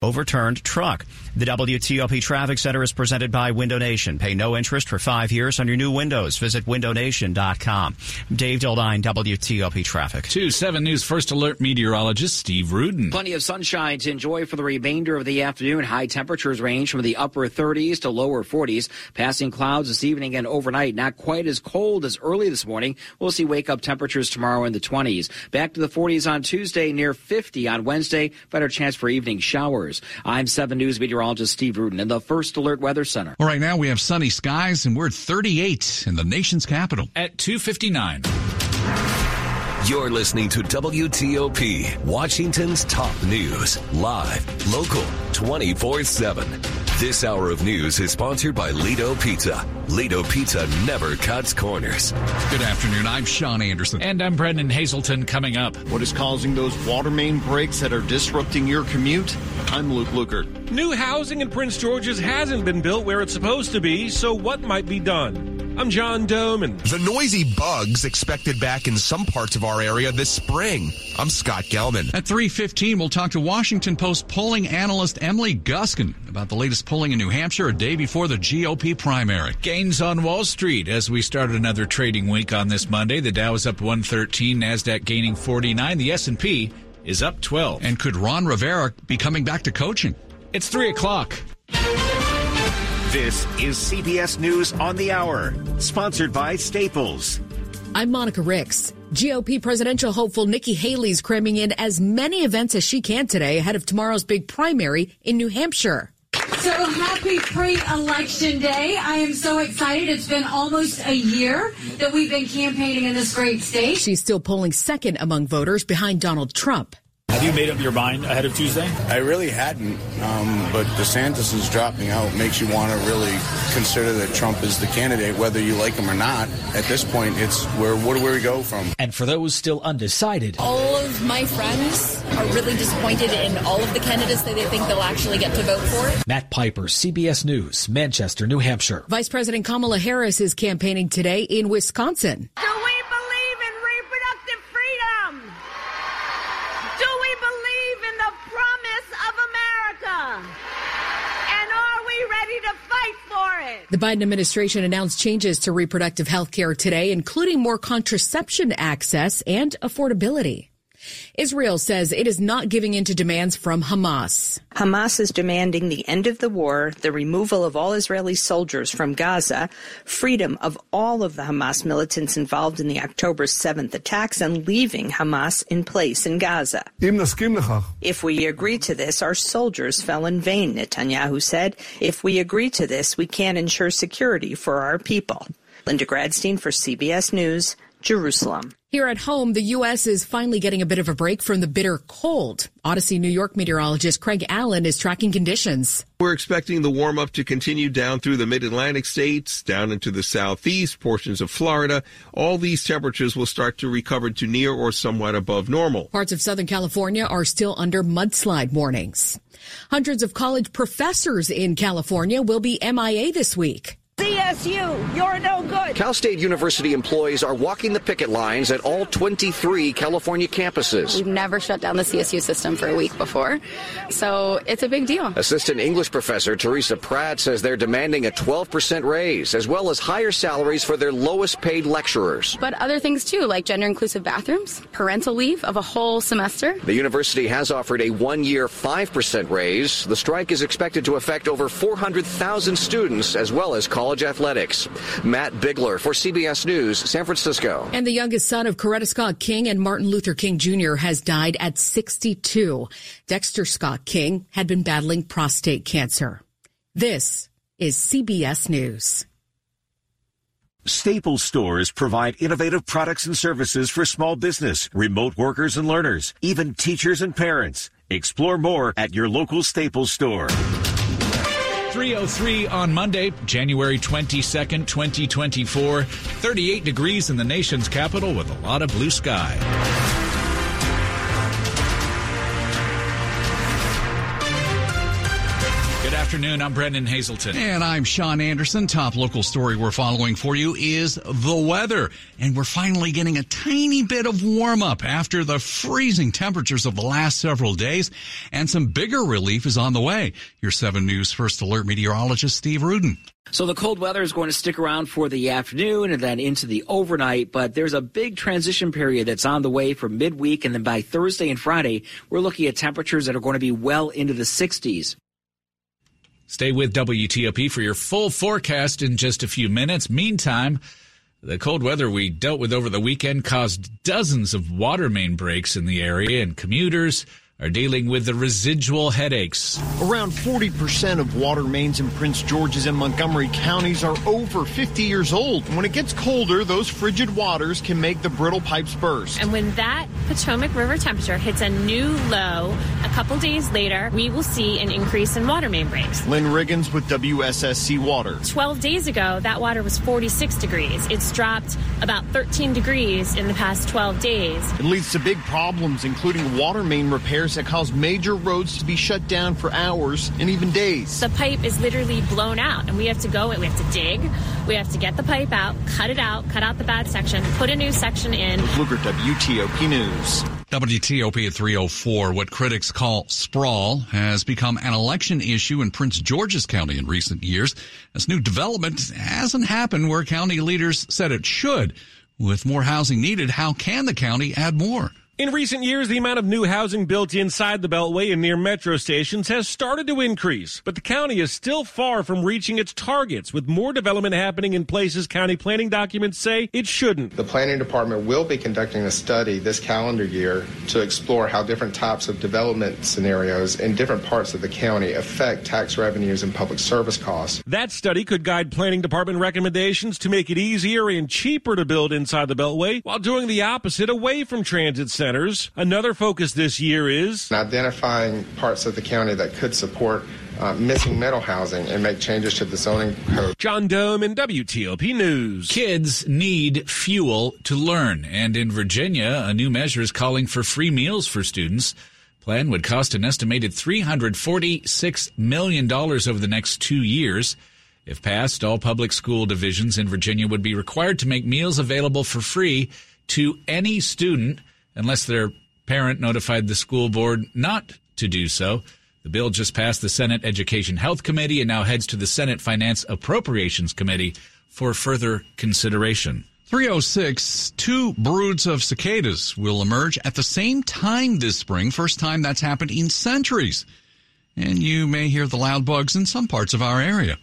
Overturned truck. The WTOP Traffic Center is presented by Window Nation. Pay no interest for five years on your new windows. Visit windownation.com. Dave Dildine, WTOP Traffic. 2 7 News First Alert meteorologist Steve Rudin. Plenty of sunshine to enjoy for the remainder of the afternoon. High temperatures range from the upper 30s to lower 40s. Passing clouds this evening and overnight. Not quite as cold as early this morning. We'll see wake up temperatures tomorrow in the 20s. Back to the 40s on Tuesday, near 50 on Wednesday. Better chance for evening showers. I'm 7 News meteorologist Steve Rudin in the First Alert Weather Center. All right, now we have sunny skies and we're at 38 in the nation's capital. At 259. You're listening to WTOP, Washington's top news, live, local, 24 7. This hour of news is sponsored by Lido Pizza. Lido Pizza never cuts corners. Good afternoon. I'm Sean Anderson. And I'm Brendan Hazelton coming up. What is causing those water main breaks that are disrupting your commute? I'm Luke Lukert. New housing in Prince George's hasn't been built where it's supposed to be, so what might be done? I'm John Domen. The noisy bugs expected back in some parts of our area this spring. I'm Scott Gelman. At 3:15, we'll talk to Washington Post polling analyst Emily Guskin about the latest polling in New Hampshire a day before the GOP primary. Gains on Wall Street as we start another trading week on this Monday. The Dow is up 113, Nasdaq gaining 49, the S&P is up 12. And could Ron Rivera be coming back to coaching? It's 3 o'clock. This is CBS News on the Hour, sponsored by Staples. I'm Monica Ricks. GOP presidential hopeful Nikki Haley's cramming in as many events as she can today ahead of tomorrow's big primary in New Hampshire. So happy pre-election day. I am so excited. It's been almost a year that we've been campaigning in this great state. She's still polling second among voters behind Donald Trump. Have you made up your mind ahead of Tuesday? I really hadn't, um, but DeSantis is dropping out makes you want to really consider that Trump is the candidate, whether you like him or not. At this point, it's where where do we go from? And for those still undecided, all of my friends are really disappointed in all of the candidates that they think they'll actually get to vote for. Matt Piper, CBS News, Manchester, New Hampshire. Vice President Kamala Harris is campaigning today in Wisconsin. Do we believe in reproductive freedom? Do we believe in the promise of America? And are we ready to fight for it? The Biden administration announced changes to reproductive health care today, including more contraception access and affordability. Israel says it is not giving in to demands from Hamas. Hamas is demanding the end of the war, the removal of all Israeli soldiers from Gaza, freedom of all of the Hamas militants involved in the October 7th attacks, and leaving Hamas in place in Gaza. If we agree to this, our soldiers fell in vain, Netanyahu said. If we agree to this, we can't ensure security for our people. Linda Gradstein for CBS News, Jerusalem. Here at home, the U.S. is finally getting a bit of a break from the bitter cold. Odyssey, New York meteorologist Craig Allen is tracking conditions. We're expecting the warm up to continue down through the mid Atlantic states, down into the southeast, portions of Florida. All these temperatures will start to recover to near or somewhat above normal. Parts of Southern California are still under mudslide warnings. Hundreds of college professors in California will be MIA this week. CSU, you're no good. Cal State University employees are walking the picket lines at all 23 California campuses. We've never shut down the CSU system for a week before, so it's a big deal. Assistant English professor Teresa Pratt says they're demanding a 12% raise, as well as higher salaries for their lowest paid lecturers. But other things too, like gender inclusive bathrooms, parental leave of a whole semester. The university has offered a one year 5% raise. The strike is expected to affect over 400,000 students, as well as college college athletics. Matt Bigler for CBS News, San Francisco. And the youngest son of Coretta Scott King and Martin Luther King Jr. has died at 62. Dexter Scott King had been battling prostate cancer. This is CBS News. Staples stores provide innovative products and services for small business, remote workers and learners, even teachers and parents. Explore more at your local Staples store. 303 on Monday, January 22nd, 2024. 38 degrees in the nation's capital with a lot of blue sky. Afternoon. I'm Brendan Hazelton. And I'm Sean Anderson. Top local story we're following for you is the weather. And we're finally getting a tiny bit of warm up after the freezing temperatures of the last several days. And some bigger relief is on the way. Your 7 News First Alert meteorologist Steve Rudin. So the cold weather is going to stick around for the afternoon and then into the overnight, but there's a big transition period that's on the way for midweek. And then by Thursday and Friday, we're looking at temperatures that are going to be well into the 60s. Stay with WTOP for your full forecast in just a few minutes. Meantime, the cold weather we dealt with over the weekend caused dozens of water main breaks in the area, and commuters are dealing with the residual headaches. Around 40% of water mains in Prince George's and Montgomery counties are over 50 years old. When it gets colder, those frigid waters can make the brittle pipes burst. And when that Potomac River temperature hits a new low a couple days later, we will see an increase in water main breaks. Lynn Riggins with WSSC Water. 12 days ago, that water was 46 degrees. It's dropped about 13 degrees in the past 12 days. It leads to big problems, including water main repairs that cause major roads to be shut down for hours and even days. The pipe is literally blown out, and we have to go and we have to dig. We have to get the pipe out, cut it out, cut out the bad section, put a new section in. Lukert, WTOP News. WTOP at 304. What critics call sprawl has become an election issue in Prince George's County in recent years. This new development hasn't happened where county leaders said it should. With more housing needed, how can the county add more? In recent years, the amount of new housing built inside the Beltway and near metro stations has started to increase, but the county is still far from reaching its targets, with more development happening in places county planning documents say it shouldn't. The planning department will be conducting a study this calendar year to explore how different types of development scenarios in different parts of the county affect tax revenues and public service costs. That study could guide planning department recommendations to make it easier and cheaper to build inside the Beltway while doing the opposite away from transit centers centers. Another focus this year is identifying parts of the county that could support uh, missing middle housing and make changes to the zoning code. John Domen WTOP News. Kids need fuel to learn, and in Virginia, a new measure is calling for free meals for students. Plan would cost an estimated $346 million over the next two years. If passed, all public school divisions in Virginia would be required to make meals available for free to any student unless their parent notified the school board not to do so. The bill just passed the Senate Education Health Committee and now heads to the Senate Finance Appropriations Committee for further consideration. 306, two broods of cicadas will emerge at the same time this spring. First time that's happened in centuries. And you may hear the loud bugs in some parts of our area.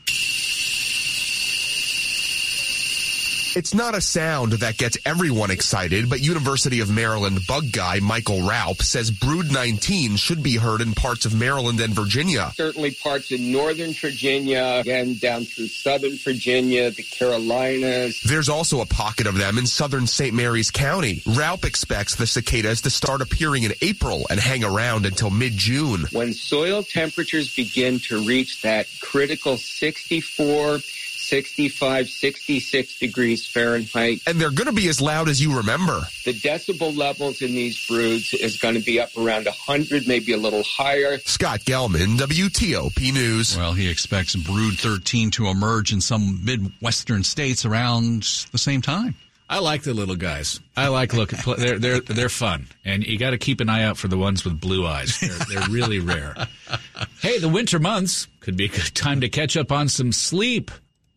It's not a sound that gets everyone excited, but University of Maryland bug guy Michael Raupp says Brood 19 should be heard in parts of Maryland and Virginia. Certainly parts in northern Virginia, again down through southern Virginia, the Carolinas. There's also a pocket of them in southern St. Mary's County. Raupp expects the cicadas to start appearing in April and hang around until mid-June. When soil temperatures begin to reach that critical 64 65, 66 degrees Fahrenheit. And they're going to be as loud as you remember. The decibel levels in these broods is going to be up around 100, maybe a little higher. Scott Gelman, WTOP News. Well, he expects Brood 13 to emerge in some Midwestern states around the same time. I like the little guys. I like looking. They're they're they're fun, and you got to keep an eye out for the ones with blue eyes. They're, they're really rare. hey, the winter months could be a good time to catch up on some sleep.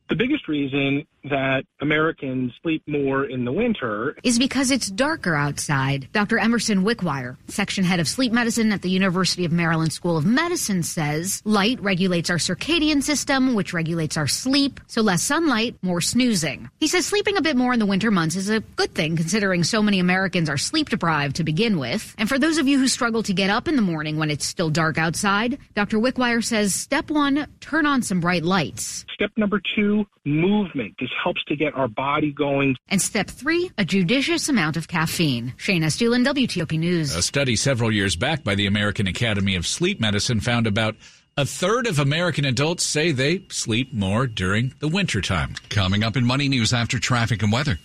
The biggest reason that Americans sleep more in the winter is because it's darker outside. Dr. Emerson Wickwire, section head of sleep medicine at the University of Maryland School of Medicine, says light regulates our circadian system, which regulates our sleep. So less sunlight, more snoozing. He says sleeping a bit more in the winter months is a good thing considering so many Americans are sleep deprived to begin with. And for those of you who struggle to get up in the morning when it's still dark outside, Dr. Wickwire says step one, turn on some bright lights. Step number two, movement. This helps to get our body going. And step three, a judicious amount of caffeine. Shayna Estulin, WTOP News. A study several years back by the American Academy of Sleep Medicine found about a third of American adults say they sleep more during the wintertime. Coming up in Money News after traffic and weather.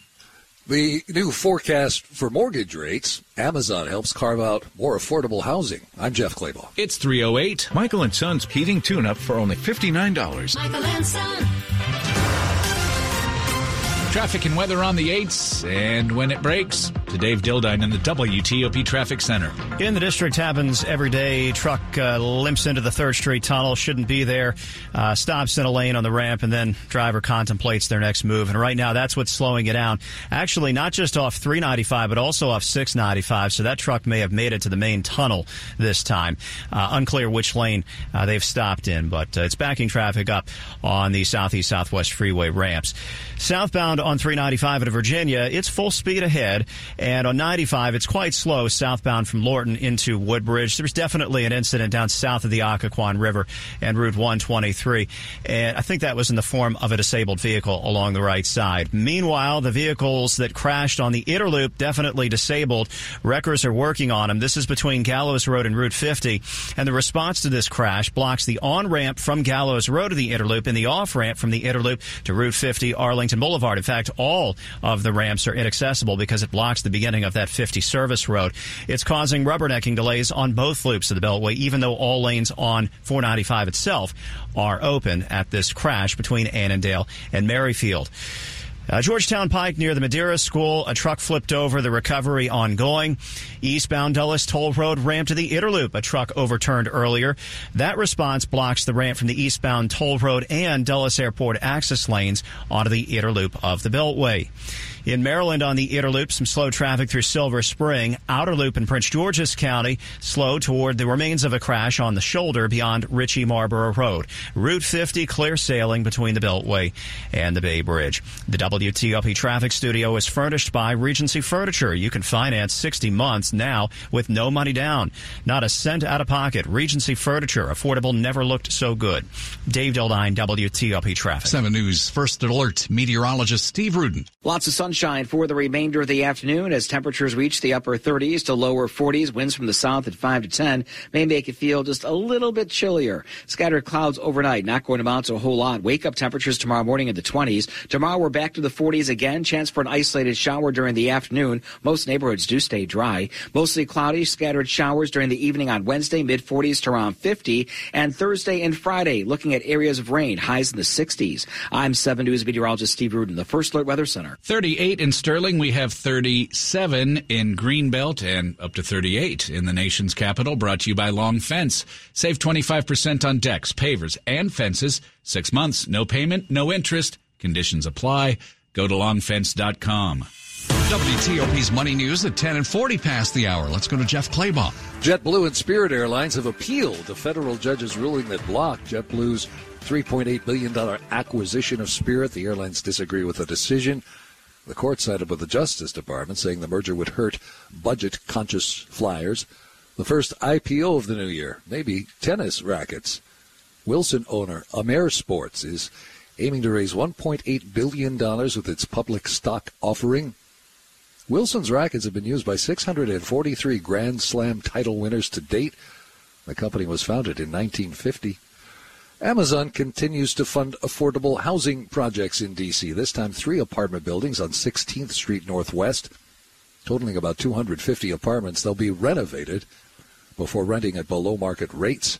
The new forecast for mortgage rates, Amazon helps carve out more affordable housing. I'm Jeff Clabaugh. It's 308. Michael and Son's heating tune-up for only $59. Michael and Son. Traffic and weather on the 8s, and when it breaks, to Dave Dildine in the WTOP Traffic Center. In the district happens every day. Truck uh, limps into the 3rd Street tunnel, shouldn't be there, uh, stops in a lane on the ramp, and then driver contemplates their next move. And right now, that's what's slowing it down. Actually, not just off 395, but also off 695. So that truck may have made it to the main tunnel this time. Uh, unclear which lane uh, they've stopped in, but uh, it's backing traffic up on the southeast southwest freeway ramps. Southbound on 395 into Virginia, it's full speed ahead. And on 95, it's quite slow southbound from Lorton into Woodbridge. There's definitely an incident down south of the Occoquan River and Route 123. And I think that was in the form of a disabled vehicle along the right side. Meanwhile, the vehicles that crashed on the Inner Loop definitely disabled. Wreckers are working on them. This is between Gallows Road and Route 50. And the response to this crash blocks the on ramp from Gallows Road to the Inner Loop and the off ramp from the Inner Loop to Route 50 Arlington Boulevard. In fact, all of the ramps are inaccessible because it blocks the beginning of that 50 service road. It's causing rubbernecking delays on both loops of the Beltway, even though all lanes on 495 itself are open at this crash between Annandale and Merrifield. Uh, Georgetown Pike near the Madeira School, a truck flipped over, the recovery ongoing. Eastbound Dulles Toll Road ramp to the Inner Loop, a truck overturned earlier. That response blocks the ramp from the eastbound Toll Road and Dulles Airport access lanes onto the Inner Loop of the Beltway. In Maryland on the Inner Loop, some slow traffic through Silver Spring. Outer Loop in Prince George's County, slow toward the remains of a crash on the shoulder beyond Ritchie Marlboro Road. Route 50 clear sailing between the Beltway and the Bay Bridge. The WTOP traffic studio is furnished by Regency Furniture. You can finance 60 months now with no money down. Not a cent out of pocket. Regency Furniture. Affordable never looked so good. Dave Dildine, WTOP Traffic. 7 News First Alert meteorologist Steve Rudin. Lots of sunshine for the remainder of the afternoon as temperatures reach the upper 30s to lower 40s. Winds from the south at 5 to 10 may make it feel just a little bit chillier. Scattered clouds overnight, not going to amount to a whole lot. Wake up temperatures tomorrow morning in the 20s. Tomorrow we're back to the 40s again. Chance for an isolated shower during the afternoon. Most neighborhoods do stay dry. Mostly cloudy, scattered showers during the evening on Wednesday, mid 40s to around 50. And Thursday and Friday, looking at areas of rain, highs in the 60s. I'm 7 News meteorologist Steve Rudin, the First Alert Weather Center. 38 in Sterling. We have 37 in Greenbelt and up to 38 in the nation's capital. Brought to you by Long Fence. Save 25% on decks, pavers, and fences. Six months, no payment, no interest. Conditions apply. Go to longfence.com. WTOP's money news at 10 and 40 past the hour. Let's go to Jeff Clabaugh. JetBlue and Spirit Airlines have appealed the federal judge's ruling that blocked JetBlue's $3.8 billion acquisition of Spirit. The airlines disagree with the decision. The court sided with the Justice Department, saying the merger would hurt budget conscious flyers. The first IPO of the new year, maybe tennis rackets. Wilson owner Amer Sports is aiming to raise $1.8 billion with its public stock offering. Wilson's rackets have been used by 643 Grand Slam title winners to date. The company was founded in 1950. Amazon continues to fund affordable housing projects in D.C., this time three apartment buildings on 16th Street Northwest, totaling about 250 apartments. They'll be renovated before renting at below market rates.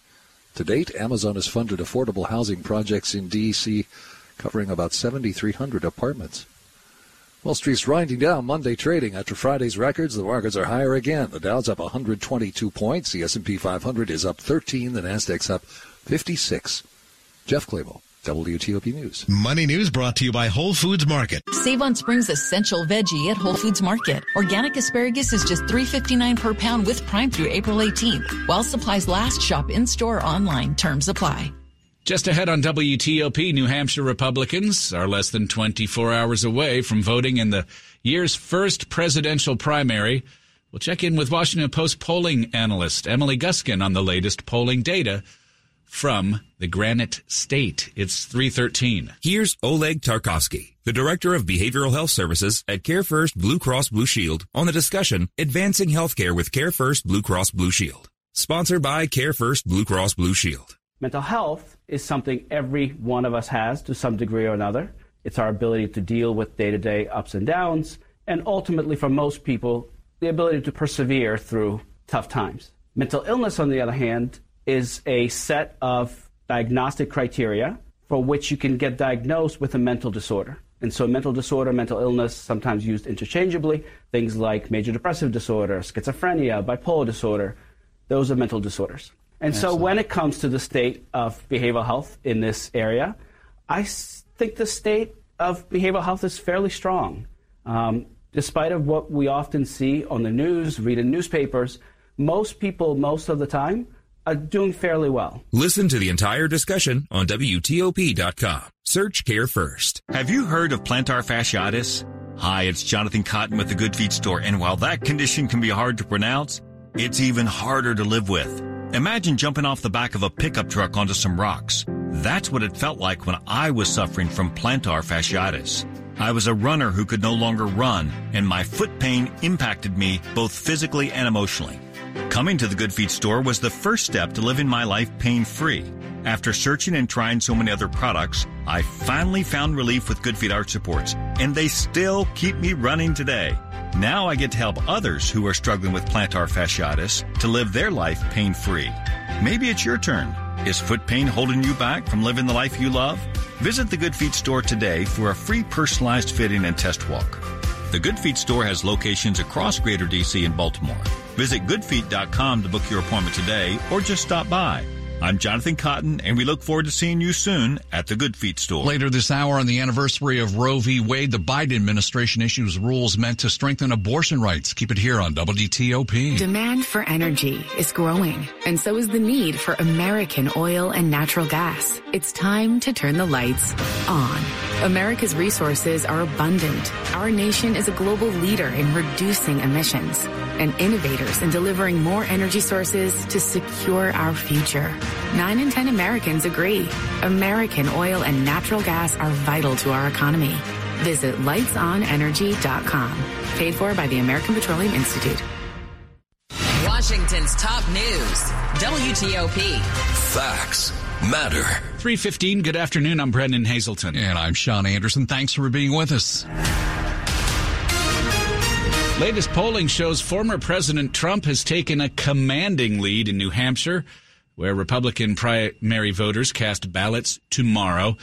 To date, Amazon has funded affordable housing projects in D.C., covering about 7,300 apartments. Wall Street's winding down Monday trading after Friday's records. The markets are higher again. The Dow's up 122 points. The S&P 500 is up 13. The Nasdaq's up 56. Jeff Clabaugh, WTOP News. Money News brought to you by Whole Foods Market. Save on Spring's essential veggie at Whole Foods Market. Organic asparagus is just $3.59 per pound with Prime through April 18th. While supplies last, shop in store online. Terms apply. Just ahead on WTOP, New Hampshire Republicans are less than 24 hours away from voting in the year's first presidential primary. We'll check in with Washington Post polling analyst Emily Guskin on the latest polling data from the Granite State. It's 313. Here's Oleg Tarkovsky, the Director of Behavioral Health Services at Care First Blue Cross Blue Shield on the discussion Advancing Healthcare with Care First Blue Cross Blue Shield. Sponsored by Care First Blue Cross Blue Shield. Mental health is something every one of us has to some degree or another. It's our ability to deal with day to day ups and downs and ultimately, for most people, the ability to persevere through tough times. Mental illness, on the other hand, is a set of diagnostic criteria for which you can get diagnosed with a mental disorder. And so, mental disorder, mental illness, sometimes used interchangeably, things like major depressive disorder, schizophrenia, bipolar disorder, those are mental disorders. And Excellent. so, when it comes to the state of behavioral health in this area, I think the state of behavioral health is fairly strong. Um, despite of what we often see on the news, read in newspapers, most people, most of the time, are doing fairly well. Listen to the entire discussion on WTOP.com. Search Care First. Have you heard of plantar fasciitis? Hi, it's Jonathan Cotton with the Good Feet Store, and while that condition can be hard to pronounce, it's even harder to live with. Imagine jumping off the back of a pickup truck onto some rocks. That's what it felt like when I was suffering from plantar fasciitis. I was a runner who could no longer run, and my foot pain impacted me both physically and emotionally. Coming to the Good Feet store was the first step to living my life pain free. After searching and trying so many other products, I finally found relief with Good Feet Arch Supports, and they still keep me running today. Now I get to help others who are struggling with plantar fasciitis to live their life pain free. Maybe it's your turn. Is foot pain holding you back from living the life you love? Visit the Good Feet store today for a free personalized fitting and test walk. The Good Feet store has locations across Greater DC and Baltimore. Visit goodfeet.com to book your appointment today or just stop by. I'm Jonathan Cotton, and we look forward to seeing you soon at the Good Feet store. Later this hour, on the anniversary of Roe v. Wade, the Biden administration issues rules meant to strengthen abortion rights. Keep it here on WTOP. Demand for energy is growing, and so is the need for American oil and natural gas. It's time to turn the lights on. America's resources are abundant. Our nation is a global leader in reducing emissions and innovators in delivering more energy sources to secure our future. Nine in 10 Americans agree. American oil and natural gas are vital to our economy. Visit lightsonenergy.com. Paid for by the American Petroleum Institute. Washington's top news. WTOP. Facts matter. 315, good afternoon. I'm Brendan Hazelton. And I'm Sean Anderson. Thanks for being with us. Latest polling shows former President Trump has taken a commanding lead in New Hampshire, where Republican primary voters cast ballots tomorrow.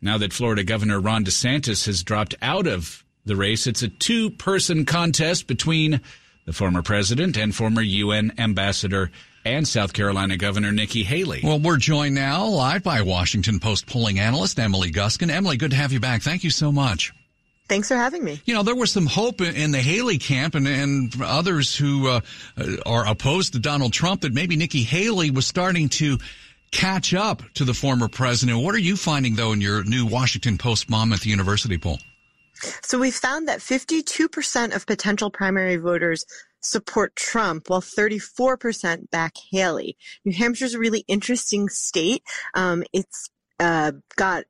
Now that Florida Governor Ron DeSantis has dropped out of the race, it's a two person contest between the former president and former UN ambassador and South Carolina Governor Nikki Haley. Well, we're joined now live by Washington Post polling analyst Emily Guskin. Emily, good to have you back. Thank you so much. Thanks for having me. You know, there was some hope in the Haley camp and, and others who uh, are opposed to Donald Trump that maybe Nikki Haley was starting to catch up to the former president. What are you finding, though, in your new Washington Post Monmouth University poll? So we found that 52% of potential primary voters support Trump, while 34% back Haley. New Hampshire's a really interesting state. Um, it's uh, got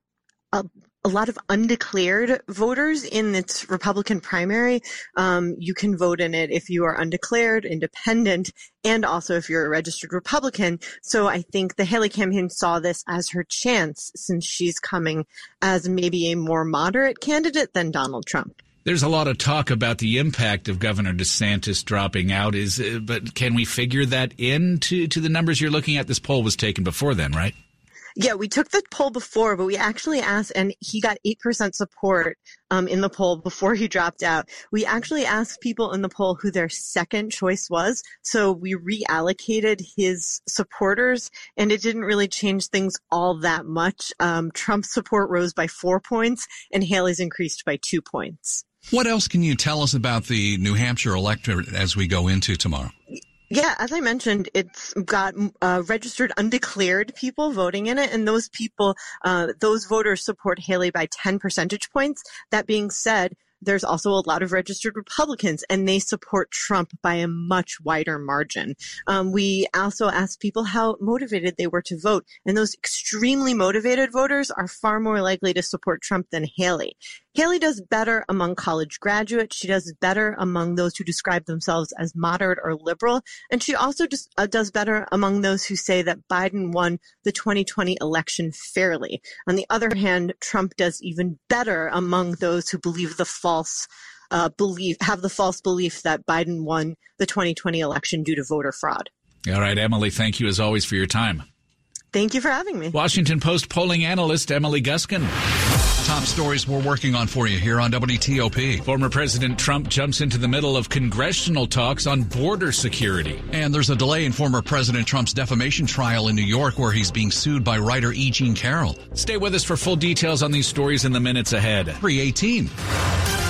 a a lot of undeclared voters in its Republican primary. Um, you can vote in it if you are undeclared, independent, and also if you're a registered Republican. So I think the Haley campaign saw this as her chance since she's coming as maybe a more moderate candidate than Donald Trump. There's a lot of talk about the impact of Governor DeSantis dropping out. Is uh, but can we figure that into to the numbers you're looking at? This poll was taken before then, right? Yeah, we took the poll before, but we actually asked, and he got 8% support um, in the poll before he dropped out. We actually asked people in the poll who their second choice was. So we reallocated his supporters, and it didn't really change things all that much. Um, Trump's support rose by four points, and Haley's increased by two points. What else can you tell us about the New Hampshire electorate as we go into tomorrow? Yeah, as I mentioned, it's got uh, registered undeclared people voting in it, and those people, uh, those voters support Haley by 10 percentage points. That being said, there's also a lot of registered Republicans, and they support Trump by a much wider margin. Um, we also asked people how motivated they were to vote, and those extremely motivated voters are far more likely to support Trump than Haley. Haley does better among college graduates. She does better among those who describe themselves as moderate or liberal. And she also just, uh, does better among those who say that Biden won the 2020 election fairly. On the other hand, Trump does even better among those who believe the false uh, believe have the false belief that Biden won the 2020 election due to voter fraud. All right, Emily, thank you as always for your time. Thank you for having me. Washington Post polling analyst Emily Guskin. Top stories we're working on for you here on WTOP. Former President Trump jumps into the middle of congressional talks on border security. And there's a delay in former President Trump's defamation trial in New York where he's being sued by writer E. Jean Carroll. Stay with us for full details on these stories in the minutes ahead. 318.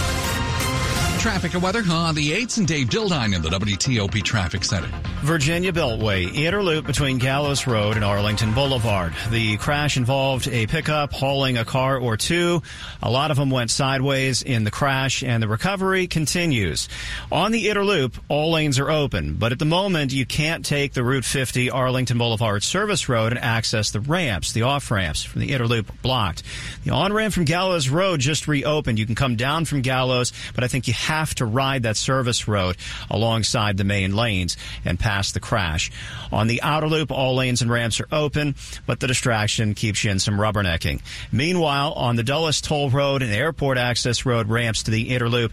Traffic and weather on the 8s and Dave Dildine in the WTOP Traffic Center. Virginia Beltway, inner loop between Gallows Road and Arlington Boulevard. The crash involved a pickup hauling a car or two. A lot of them went sideways in the crash and the recovery continues. On the inner loop, all lanes are open, but at the moment you can't take the Route 50 Arlington Boulevard service road and access the ramps, the off ramps from the inner loop blocked. The on ramp from Gallows Road just reopened. You can come down from Gallows, but I think you have to ride that service road alongside the main lanes and past the crash. On the outer loop, all lanes and ramps are open, but the distraction keeps you in some rubbernecking. Meanwhile, on the Dulles Toll Road and Airport Access Road ramps to the inner loop,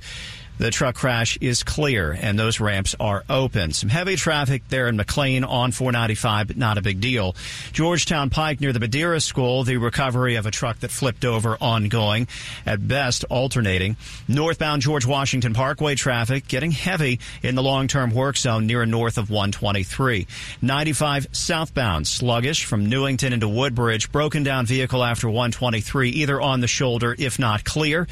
the truck crash is clear and those ramps are open. Some heavy traffic there in McLean on 495, but not a big deal. Georgetown Pike near the Madeira School, the recovery of a truck that flipped over ongoing, at best alternating. Northbound George Washington Parkway traffic getting heavy in the long-term work zone near north of 123. 95 southbound sluggish from Newington into Woodbridge, broken down vehicle after 123, either on the shoulder, if not clear.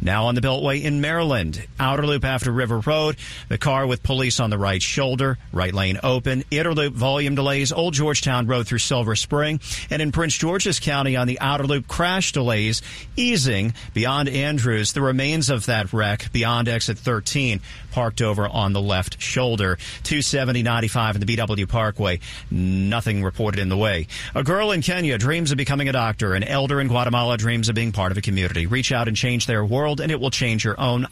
Now on the Beltway in Maryland, outer loop after River Road, the car with police on the right shoulder, right lane open, inner loop volume delays, Old Georgetown Road through Silver Spring, and in Prince George's County on the outer loop crash delays easing beyond Andrews, the remains of that wreck beyond exit 13 parked over on the left shoulder. 270 95 in the BW Parkway. Nothing reported in the way. A girl in Kenya dreams of becoming a doctor. An elder in Guatemala dreams of being part of a community. Reach out and change their world, and it will change your own.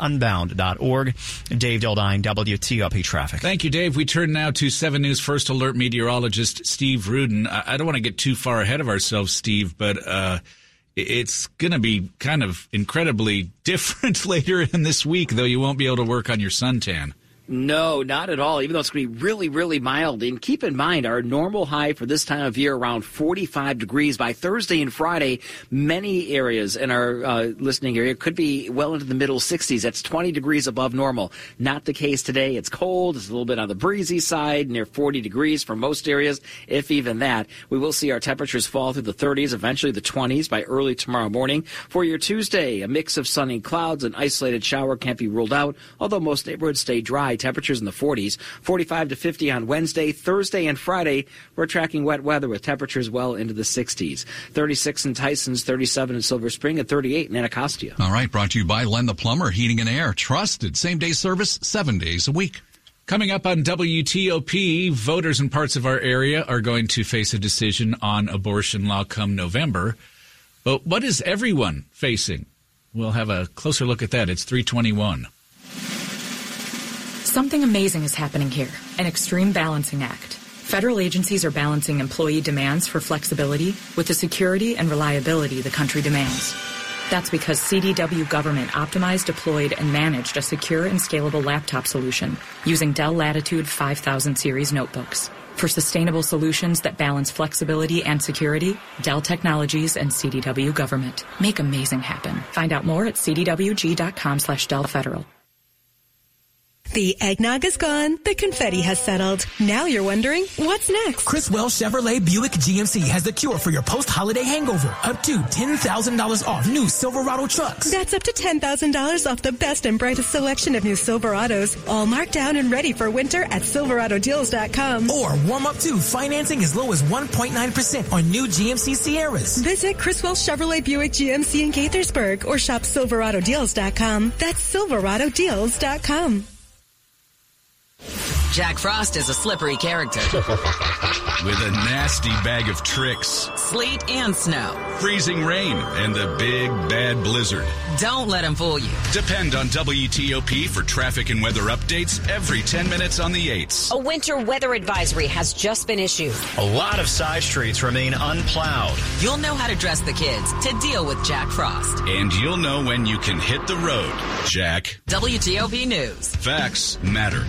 Unbound.org. Dave Dildine, WTOP Traffic. Thank you, Dave. We turn now to 7 News First Alert meteorologist Steve Rudin. I don't want to get too far ahead of ourselves, Steve, but uh, it's going to be kind of incredibly different later in this week, though you won't be able to work on your suntan. No, not at all. Even though it's going to be really, really mild. And keep in mind, our normal high for this time of year around 45 degrees by Thursday and Friday. Many areas in our uh, listening area could be well into the middle 60s. That's 20 degrees above normal. Not the case today. It's cold. It's a little bit on the breezy side, near 40 degrees for most areas, if even that. We will see our temperatures fall through the 30s, eventually the 20s by early tomorrow morning. For your Tuesday, a mix of sunny clouds, an isolated shower can't be ruled out, although most neighborhoods stay dry temperatures in the 40s, 45 to 50 on Wednesday, Thursday, and Friday. We're tracking wet weather with temperatures well into the 60s. 36 in Tysons, 37 in Silver Spring, and 38 in Anacostia. All right, brought to you by Len the Plumber, Heating and Air. Trusted same day service seven days a week. Coming up on WTOP, voters in parts of our area are going to face a decision on abortion law come November. But what is everyone facing? We'll have a closer look at that. It's 321. Something amazing is happening here an extreme balancing act. Federal agencies are balancing employee demands for flexibility with the security and reliability the country demands. That's because CDW Government optimized, deployed, and managed a secure and scalable laptop solution using Dell Latitude 5000 series notebooks. For sustainable solutions that balance flexibility and security, Dell Technologies and CDW Government make amazing happen. Find out more at cdwg.com slash Dell Federal. The eggnog is gone. The confetti has settled. Now you're wondering, what's next? Criswell Chevrolet Buick GMC has the cure for your post-holiday hangover. Up to $10,000 off new Silverado trucks. That's up to $10,000 off the best and brightest selection of new Silverados. All marked down and ready for winter at SilveradoDeals.com. Or warm up to financing as low as 1.9% on new GMC Sierras. Visit Criswell Chevrolet Buick GMC in Gaithersburg or shop SilveradoDeals.com. That's SilveradoDeals.com. Jack Frost is a slippery character. With a nasty bag of tricks, Sleet and snow. freezing rain, and the big bad blizzard. Don't let him fool you. Depend on WTOP for traffic and weather updates every 10 minutes on the 8s. A winter weather advisory has just been issued. A lot of side streets remain unplowed. You'll know how to dress the kids to deal with Jack Frost. And you'll know when you can hit the road, Jack. WTOP News. Facts matter.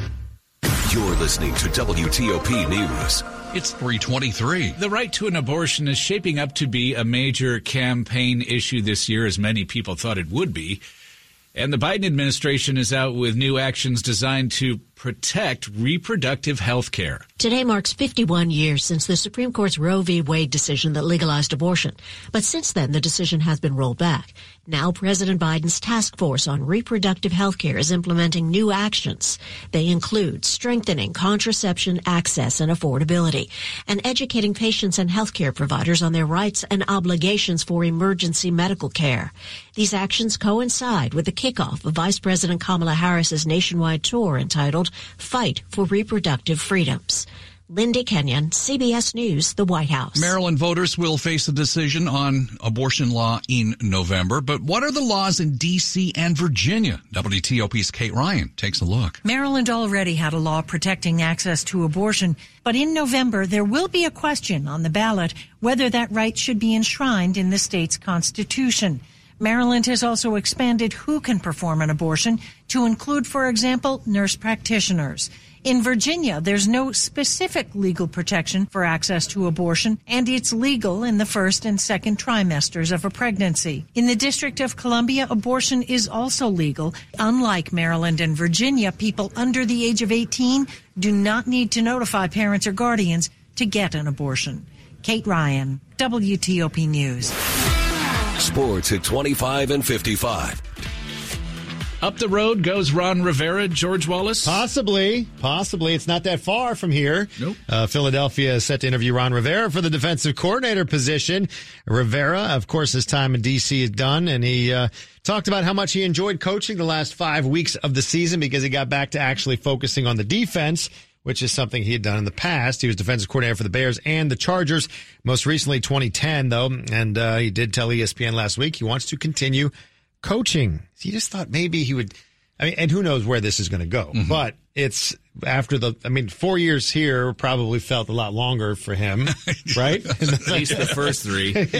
You're listening to WTOP News. It's 323. The right to an abortion is shaping up to be a major campaign issue this year, as many people thought it would be. And the Biden administration is out with new actions designed to protect reproductive health care. Today marks 51 years since the Supreme Court's Roe v. Wade decision that legalized abortion. But since then, the decision has been rolled back. Now, President Biden's task force on reproductive health care is implementing new actions. They include strengthening contraception access and affordability and educating patients and healthcare providers on their rights and obligations for emergency medical care. These actions coincide with the kickoff of Vice President Kamala Harris's nationwide tour entitled Fight for Reproductive Freedoms. Lindy Kenyon, CBS News, the White House. Maryland voters will face a decision on abortion law in November, but what are the laws in D.C. and Virginia? WTOP's Kate Ryan takes a look. Maryland already had a law protecting access to abortion, but in November there will be a question on the ballot whether that right should be enshrined in the state's constitution. Maryland has also expanded who can perform an abortion to include, for example, nurse practitioners. In Virginia, there's no specific legal protection for access to abortion, and it's legal in the first and second trimesters of a pregnancy. In the District of Columbia, abortion is also legal. Unlike Maryland and Virginia, people under the age of 18 do not need to notify parents or guardians to get an abortion. Kate Ryan, WTOP News. Sports at 25 and 55. Up the road goes Ron Rivera, George Wallace. Possibly, possibly. It's not that far from here. Nope. Uh, Philadelphia is set to interview Ron Rivera for the defensive coordinator position. Rivera, of course, his time in D.C. is done, and he uh, talked about how much he enjoyed coaching the last five weeks of the season because he got back to actually focusing on the defense. Which is something he had done in the past. He was defensive coordinator for the Bears and the Chargers, most recently 2010, though. And uh, he did tell ESPN last week he wants to continue coaching. He just thought maybe he would. I mean, and who knows where this is going to go? Mm-hmm. But it's after the. I mean, four years here probably felt a lot longer for him, right? At least the first three.